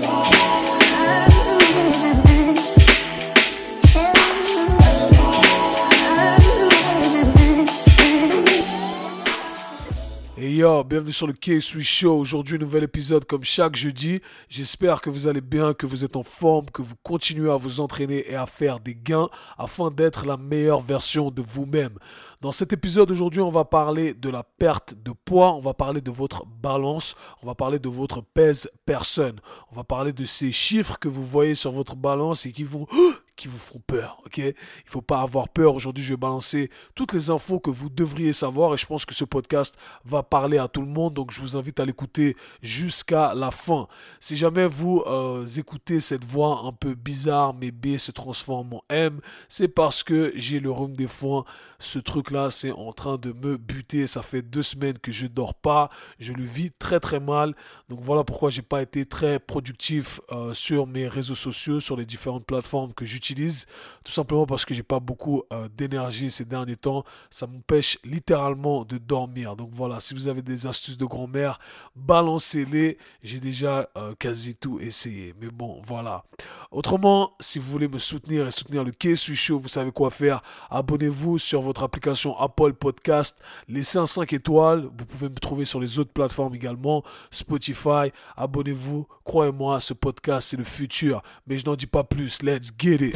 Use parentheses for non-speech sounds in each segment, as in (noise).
today. Bienvenue sur le K-Sui Show. Aujourd'hui, nouvel épisode comme chaque jeudi. J'espère que vous allez bien, que vous êtes en forme, que vous continuez à vous entraîner et à faire des gains afin d'être la meilleure version de vous-même. Dans cet épisode aujourd'hui, on va parler de la perte de poids, on va parler de votre balance, on va parler de votre pèse personne. On va parler de ces chiffres que vous voyez sur votre balance et qui vont (gasps) qui vous font peur, ok? Il faut pas avoir peur. Aujourd'hui, je vais balancer toutes les infos que vous devriez savoir et je pense que ce podcast va parler à tout le monde. Donc, je vous invite à l'écouter jusqu'à la fin. Si jamais vous euh, écoutez cette voix un peu bizarre, mais B se transforme en M, c'est parce que j'ai le rhume des foins. Ce truc-là, c'est en train de me buter. Ça fait deux semaines que je dors pas. Je le vis très très mal. Donc voilà pourquoi j'ai pas été très productif euh, sur mes réseaux sociaux, sur les différentes plateformes que j'utilise tout simplement parce que j'ai pas beaucoup euh, d'énergie ces derniers temps. Ça m'empêche littéralement de dormir. Donc voilà, si vous avez des astuces de grand-mère, balancez-les. J'ai déjà euh, quasi tout essayé. Mais bon, voilà. Autrement, si vous voulez me soutenir et soutenir le K-Suis Show, vous savez quoi faire. Abonnez-vous sur votre application Apple Podcast. Laissez un 5 étoiles. Vous pouvez me trouver sur les autres plateformes également. Spotify. Abonnez-vous. Croyez-moi, ce podcast, c'est le futur. Mais je n'en dis pas plus. Let's get it.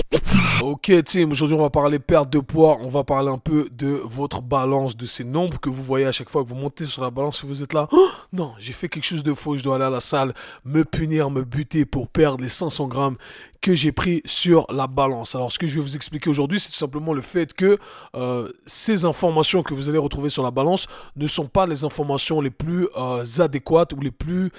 Ok team, aujourd'hui on va parler perte de poids, on va parler un peu de votre balance, de ces nombres que vous voyez à chaque fois que vous montez sur la balance et vous êtes là, oh, non j'ai fait quelque chose de faux, je dois aller à la salle, me punir, me buter pour perdre les 500 grammes que j'ai pris sur la balance. Alors ce que je vais vous expliquer aujourd'hui, c'est tout simplement le fait que euh, ces informations que vous allez retrouver sur la balance ne sont pas les informations les plus euh, adéquates ou les plus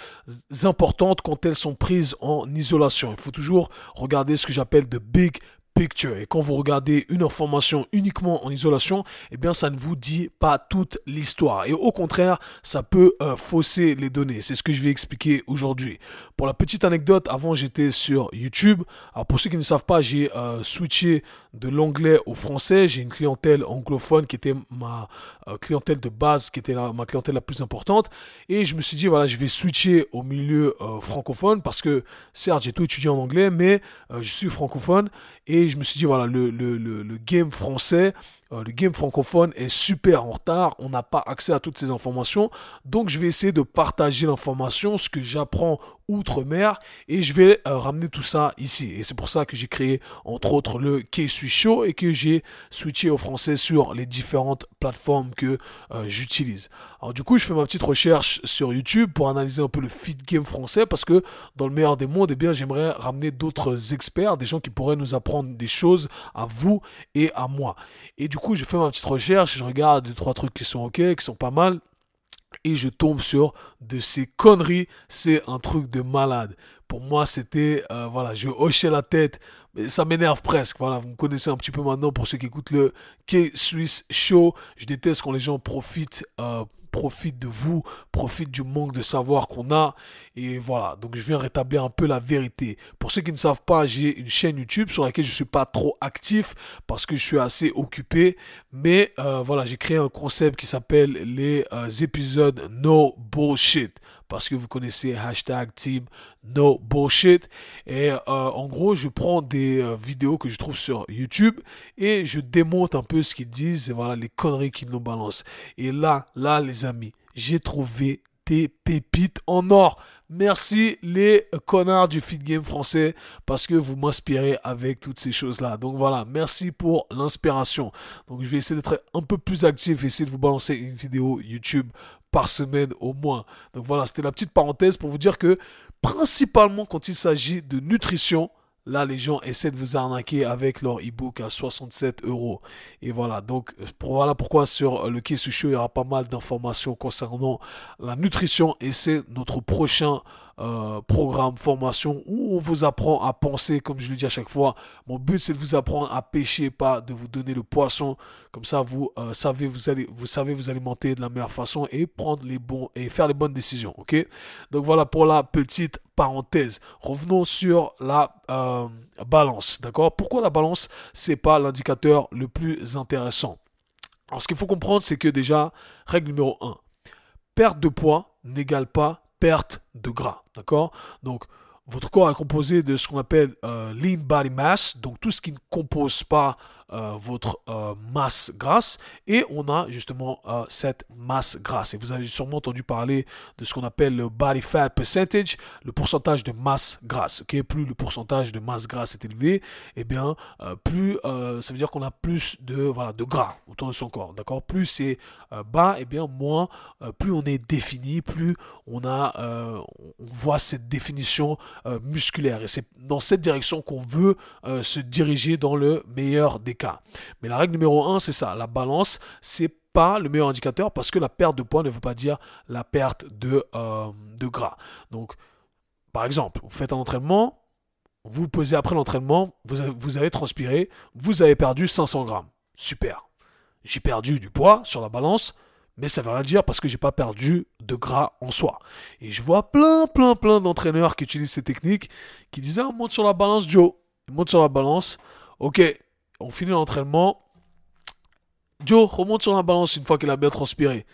importantes quand elles sont prises en isolation. Il faut toujours regarder ce que j'appelle de big picture. Et quand vous regardez une information uniquement en isolation, eh bien, ça ne vous dit pas toute l'histoire. Et au contraire, ça peut euh, fausser les données. C'est ce que je vais expliquer aujourd'hui. Pour la petite anecdote, avant, j'étais sur YouTube. Alors, pour ceux qui ne savent pas, j'ai euh, switché de l'anglais au français. J'ai une clientèle anglophone qui était ma euh, clientèle de base, qui était ma clientèle la plus importante. Et je me suis dit, voilà, je vais switcher au milieu francophone parce que, certes, j'ai tout étudié en anglais, mais je suis francophone. Et je me suis dit, voilà, le, le, le, game français, euh, le game francophone est super en retard. On n'a pas accès à toutes ces informations. Donc, je vais essayer de partager l'information, ce que j'apprends outre-mer, et je vais euh, ramener tout ça ici. Et c'est pour ça que j'ai créé, entre autres, le K-Suis Show et que j'ai switché au français sur les différentes plateformes que euh, j'utilise. Alors, du coup, je fais ma petite recherche sur YouTube pour analyser un peu le fit game français parce que dans le meilleur des mondes, eh bien, j'aimerais ramener d'autres experts, des gens qui pourraient nous apprendre des choses à vous et à moi. Et du coup, je fais ma petite recherche, je regarde deux, trois trucs qui sont ok, qui sont pas mal. Et je tombe sur de ces conneries. C'est un truc de malade. Pour moi, c'était, euh, voilà, je hochais la tête. Mais ça m'énerve presque. Voilà, vous me connaissez un petit peu maintenant pour ceux qui écoutent le K-Swiss Show. Je déteste quand les gens profitent euh, profite de vous, profite du manque de savoir qu'on a. Et voilà, donc je viens rétablir un peu la vérité. Pour ceux qui ne savent pas, j'ai une chaîne YouTube sur laquelle je ne suis pas trop actif parce que je suis assez occupé. Mais euh, voilà, j'ai créé un concept qui s'appelle les euh, épisodes No Bullshit parce que vous connaissez hashtag team no bullshit. Et euh, en gros, je prends des euh, vidéos que je trouve sur YouTube et je démonte un peu ce qu'ils disent et voilà les conneries qu'ils nous balancent. Et là, là, les amis, j'ai trouvé des pépites en or. Merci les connards du feed game français parce que vous m'inspirez avec toutes ces choses-là. Donc voilà, merci pour l'inspiration. Donc je vais essayer d'être un peu plus actif, essayer de vous balancer une vidéo YouTube par semaine au moins. Donc voilà, c'était la petite parenthèse pour vous dire que principalement quand il s'agit de nutrition, Là, les gens essaient de vous arnaquer avec leur e-book à 67 euros. Et voilà, donc voilà pourquoi sur le Show, il y aura pas mal d'informations concernant la nutrition. Et c'est notre prochain euh, programme, formation, où on vous apprend à penser, comme je le dis à chaque fois. Mon but, c'est de vous apprendre à pêcher, pas de vous donner le poisson. Comme ça, vous euh, savez, vous allez, vous savez vous alimenter de la meilleure façon et prendre les bons et faire les bonnes décisions. Ok? Donc voilà pour la petite parenthèse. Revenons sur la euh, balance. D'accord? Pourquoi la balance, c'est pas l'indicateur le plus intéressant? Alors, ce qu'il faut comprendre, c'est que déjà, règle numéro 1, perte de poids n'égale pas perte de gras. D'accord? Donc, votre corps est composé de ce qu'on appelle euh, lean body mass, donc tout ce qui ne compose pas euh, votre euh, masse grasse et on a justement euh, cette masse grasse. Et vous avez sûrement entendu parler de ce qu'on appelle le body fat percentage, le pourcentage de masse grasse. ok Plus le pourcentage de masse grasse est élevé, et eh bien plus ça veut dire qu'on a plus de voilà de gras autour de son corps. D'accord? Plus c'est bas, et eh bien moins plus on est défini, plus on a on voit cette définition musculaire. Et c'est dans cette direction qu'on veut se diriger dans le meilleur des mais la règle numéro 1, c'est ça. La balance, c'est pas le meilleur indicateur parce que la perte de poids ne veut pas dire la perte de, euh, de gras. Donc, par exemple, vous faites un entraînement, vous pesez après l'entraînement, vous avez, vous avez transpiré, vous avez perdu 500 grammes. Super. J'ai perdu du poids sur la balance, mais ça ne veut rien dire parce que j'ai pas perdu de gras en soi. Et je vois plein, plein, plein d'entraîneurs qui utilisent ces techniques, qui disent ah, monte sur la balance, Joe. Monte sur la balance. Ok, on finit l'entraînement. Joe, remonte sur la balance une fois qu'il a bien transpiré.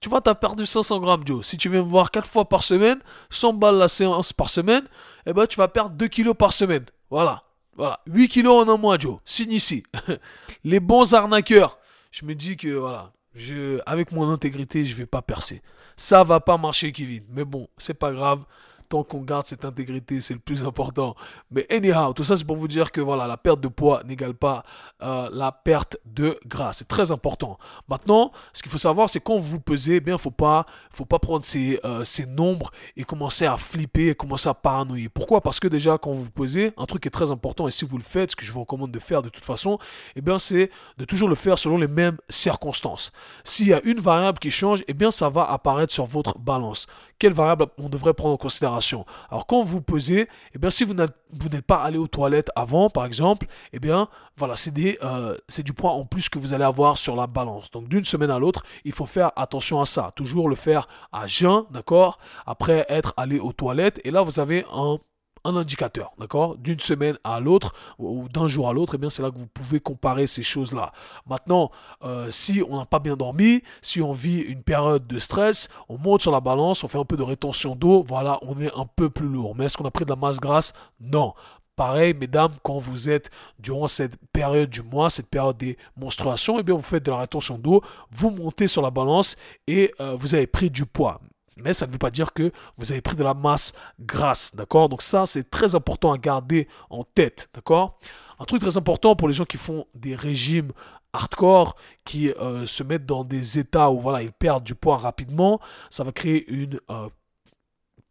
Tu vois, tu as perdu 500 grammes, Joe. Si tu viens me voir 4 fois par semaine, 100 balles la séance par semaine, eh ben, tu vas perdre 2 kilos par semaine. Voilà. Voilà. 8 kilos en un mois, Joe. Signe ici. (laughs) Les bons arnaqueurs. Je me dis que, voilà, je, avec mon intégrité, je vais pas percer. Ça va pas marcher, Kevin. Mais bon, c'est pas grave tant qu'on garde cette intégrité, c'est le plus important. Mais anyhow, tout ça c'est pour vous dire que voilà, la perte de poids n'égale pas euh, la perte de gras. C'est très important. Maintenant, ce qu'il faut savoir, c'est quand vous pesez, eh bien, faut pas, faut pas prendre ces, euh, ces nombres et commencer à flipper, et commencer à paranoïer. Pourquoi? Parce que déjà, quand vous pesez, un truc qui est très important, et si vous le faites, ce que je vous recommande de faire de toute façon, eh bien, c'est de toujours le faire selon les mêmes circonstances. S'il y a une variable qui change, eh bien, ça va apparaître sur votre balance. Quelle variable on devrait prendre en considération Alors, quand vous pesez, eh bien, si vous n'êtes pas allé aux toilettes avant, par exemple, eh bien, voilà, c'est euh, du poids en plus que vous allez avoir sur la balance. Donc, d'une semaine à l'autre, il faut faire attention à ça. Toujours le faire à jeun, d'accord? Après être allé aux toilettes. Et là, vous avez un un indicateur, d'accord? D'une semaine à l'autre ou d'un jour à l'autre, et eh bien c'est là que vous pouvez comparer ces choses-là. Maintenant, euh, si on n'a pas bien dormi, si on vit une période de stress, on monte sur la balance, on fait un peu de rétention d'eau, voilà, on est un peu plus lourd. Mais est-ce qu'on a pris de la masse grasse? Non. Pareil, mesdames, quand vous êtes durant cette période du mois, cette période des menstruations, eh bien vous faites de la rétention d'eau, vous montez sur la balance et euh, vous avez pris du poids. Mais ça ne veut pas dire que vous avez pris de la masse grasse, d'accord? Donc ça, c'est très important à garder en tête, d'accord? Un truc très important pour les gens qui font des régimes hardcore, qui euh, se mettent dans des états où voilà, ils perdent du poids rapidement, ça va créer une euh,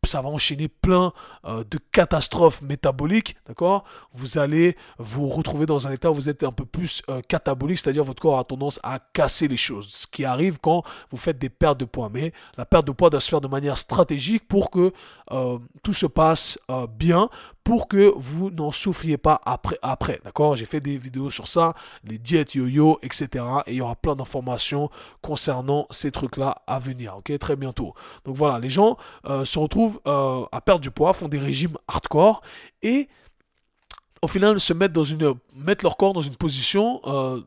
ça va enchaîner plein euh, de catastrophes métaboliques, d'accord? Vous allez vous retrouver dans un état où vous êtes un peu plus euh, catabolique, c'est-à-dire votre corps a tendance à casser les choses, ce qui arrive quand vous faites des pertes de poids. Mais la perte de poids doit se faire de manière stratégique pour que euh, tout se passe bien, pour que vous n'en souffriez pas après. après D'accord? J'ai fait des vidéos sur ça, les diètes yo-yo, etc. Et il y aura plein d'informations concernant ces trucs-là à venir. Ok? Très bientôt. Donc voilà, les gens euh, se retrouvent euh, à perdre du poids, font des régimes hardcore et au final se mettent, dans une, mettent leur corps dans une position euh,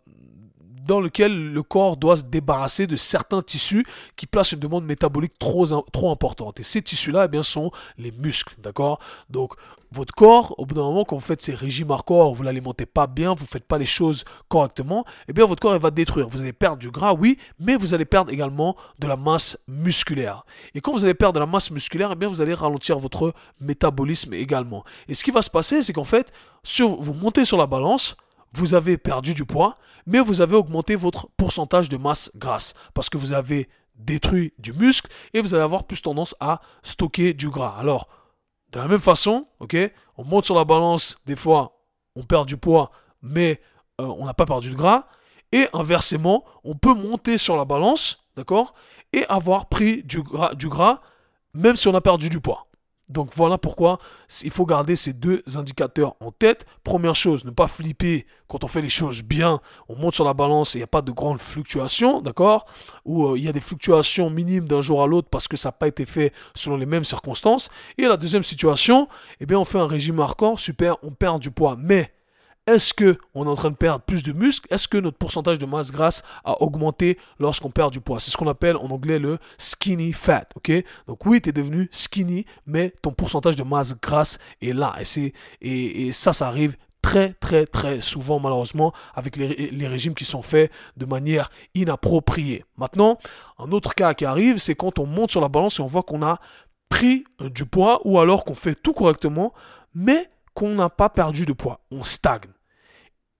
dans lequel le corps doit se débarrasser de certains tissus qui placent une demande métabolique trop, trop importante. Et ces tissus-là, eh bien, sont les muscles, d'accord? Donc, votre corps, au bout d'un moment, quand vous faites ces régimes hardcore, vous l'alimentez pas bien, vous faites pas les choses correctement, eh bien, votre corps, il va détruire. Vous allez perdre du gras, oui, mais vous allez perdre également de la masse musculaire. Et quand vous allez perdre de la masse musculaire, eh bien, vous allez ralentir votre métabolisme également. Et ce qui va se passer, c'est qu'en fait, sur, vous montez sur la balance, vous avez perdu du poids, mais vous avez augmenté votre pourcentage de masse grasse parce que vous avez détruit du muscle et vous allez avoir plus tendance à stocker du gras. Alors, de la même façon, ok, on monte sur la balance, des fois on perd du poids, mais euh, on n'a pas perdu de gras. Et inversement, on peut monter sur la balance, d'accord, et avoir pris du gras, du gras, même si on a perdu du poids. Donc voilà pourquoi il faut garder ces deux indicateurs en tête. Première chose, ne pas flipper quand on fait les choses bien. On monte sur la balance et il n'y a pas de grandes fluctuations, d'accord? Ou euh, il y a des fluctuations minimes d'un jour à l'autre parce que ça n'a pas été fait selon les mêmes circonstances. Et la deuxième situation, eh bien on fait un régime hardcore, super, on perd du poids. Mais est-ce que on est en train de perdre plus de muscles? Est-ce que notre pourcentage de masse grasse a augmenté lorsqu'on perd du poids? C'est ce qu'on appelle en anglais le skinny fat, ok? Donc oui, tu es devenu skinny, mais ton pourcentage de masse grasse est là. Et, et, et ça, ça arrive très très très souvent malheureusement avec les, les, régimes qui sont faits de manière inappropriée. Maintenant, un autre cas qui arrive, c'est quand on monte sur la balance et on voit qu'on a pris euh, du poids ou alors qu'on fait tout correctement, mais qu'on n'a pas perdu de poids. On stagne.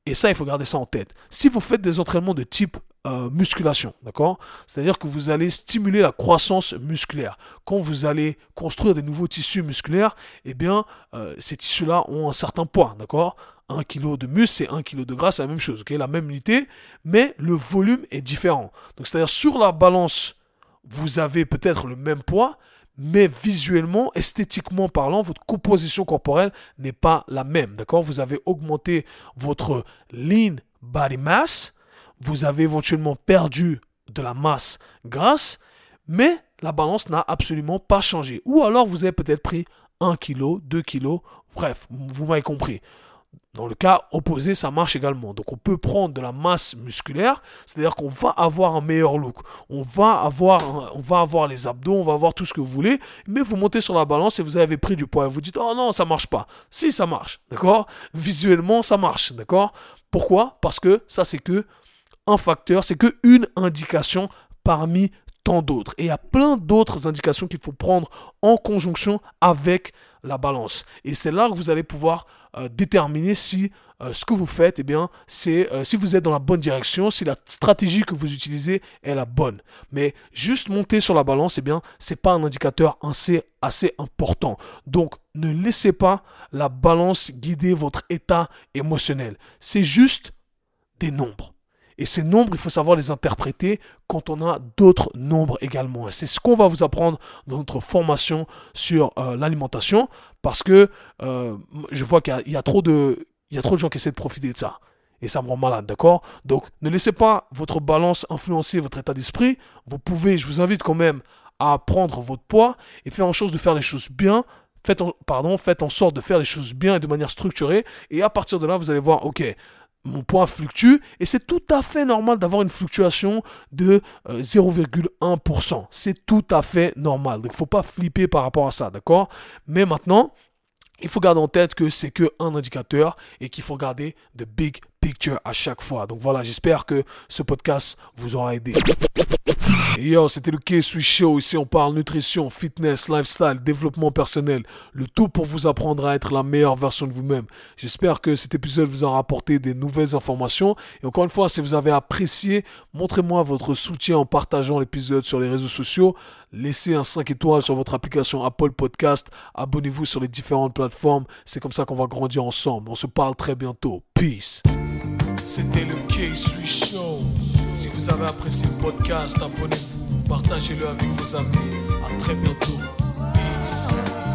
Et ça, il faut garder ça en tête. Si vous faites des entraînements de type euh, musculation, d'accord? C'est-à-dire que vous allez stimuler la croissance musculaire. Quand vous allez construire des nouveaux tissus musculaires, eh bien, euh, ces tissus-là ont un certain poids, d'accord? 1 kg de muscle, c'est 1 kg de gras, c'est la même chose, ok? La même unité, mais le volume est différent. Donc, c'est-à-dire sur la balance, vous avez peut-être le même poids, mais visuellement, esthétiquement parlant, votre composition corporelle n'est pas la même. D'accord? Vous avez augmenté votre lean body mass, vous avez éventuellement perdu de la masse grasse, mais la balance n'a absolument pas changé. Ou alors vous avez peut-être pris 1 kg, 2 kg, bref, vous m'avez compris. Dans le cas opposé, ça marche également. Donc on peut prendre de la masse musculaire, c'est-à-dire qu'on va avoir un meilleur look. On va avoir, on va avoir les abdos, on va avoir tout ce que vous voulez, mais vous montez sur la balance et vous avez pris du poids et vous dites "Oh non, ça marche pas." Si ça marche, d'accord? Visuellement, ça marche, d'accord? Pourquoi? Parce que ça c'est que un facteur, c'est que une indication parmi tant d'autres. Et il y a plein d'autres indications qu'il faut prendre en conjonction avec la balance. Et c'est là que vous allez pouvoir euh, déterminer si euh, ce que vous faites, eh bien, c'est euh, si vous êtes dans la bonne direction, si la stratégie que vous utilisez est la bonne. Mais juste monter sur la balance, eh bien, c'est pas un indicateur assez, assez important. Donc, ne laissez pas la balance guider votre état émotionnel. C'est juste des nombres. Et ces nombres, il faut savoir les interpréter quand on a d'autres nombres également. C'est ce qu'on va vous apprendre dans notre formation sur euh, l'alimentation, parce que euh, je vois qu'il y, a trop de, il y a trop de gens qui essaient de profiter de ça. Et ça me rend malade, d'accord? Donc, ne laissez pas votre balance influencer votre état d'esprit. Vous pouvez, je vous invite quand même à prendre votre poids et faire en sorte de faire les choses bien, Faites en, pardon, faites en sorte de faire les choses bien et de manière structurée. Et à partir de là, vous allez voir, ok, mon poids fluctue et c'est tout à fait normal d'avoir une fluctuation de 0,1%. Euh, c'est tout à fait normal. Donc il ne faut pas flipper par rapport à ça, d'accord? Mais maintenant, il faut garder en tête que c'est que un indicateur et qu'il faut garder de big à chaque fois. Donc voilà, j'espère que ce podcast vous aura aidé. yo, c'était le K-Sui Show. Ici, on parle nutrition, fitness, lifestyle, développement personnel. Le tout pour vous apprendre à être la meilleure version de vous-même. J'espère que cet épisode vous aura apporté des nouvelles informations. Et encore une fois, si vous avez apprécié, montrez-moi votre soutien en partageant l'épisode sur les réseaux sociaux. Laissez un 5 étoiles sur votre application Apple Podcast. Abonnez-vous sur les différentes plateformes. C'est comme ça qu'on va grandir ensemble. On se parle très bientôt. Peace. C'était le K-Sui Show. Si vous avez apprécié le podcast, abonnez-vous, partagez-le avec vos amis. À très bientôt. Peace.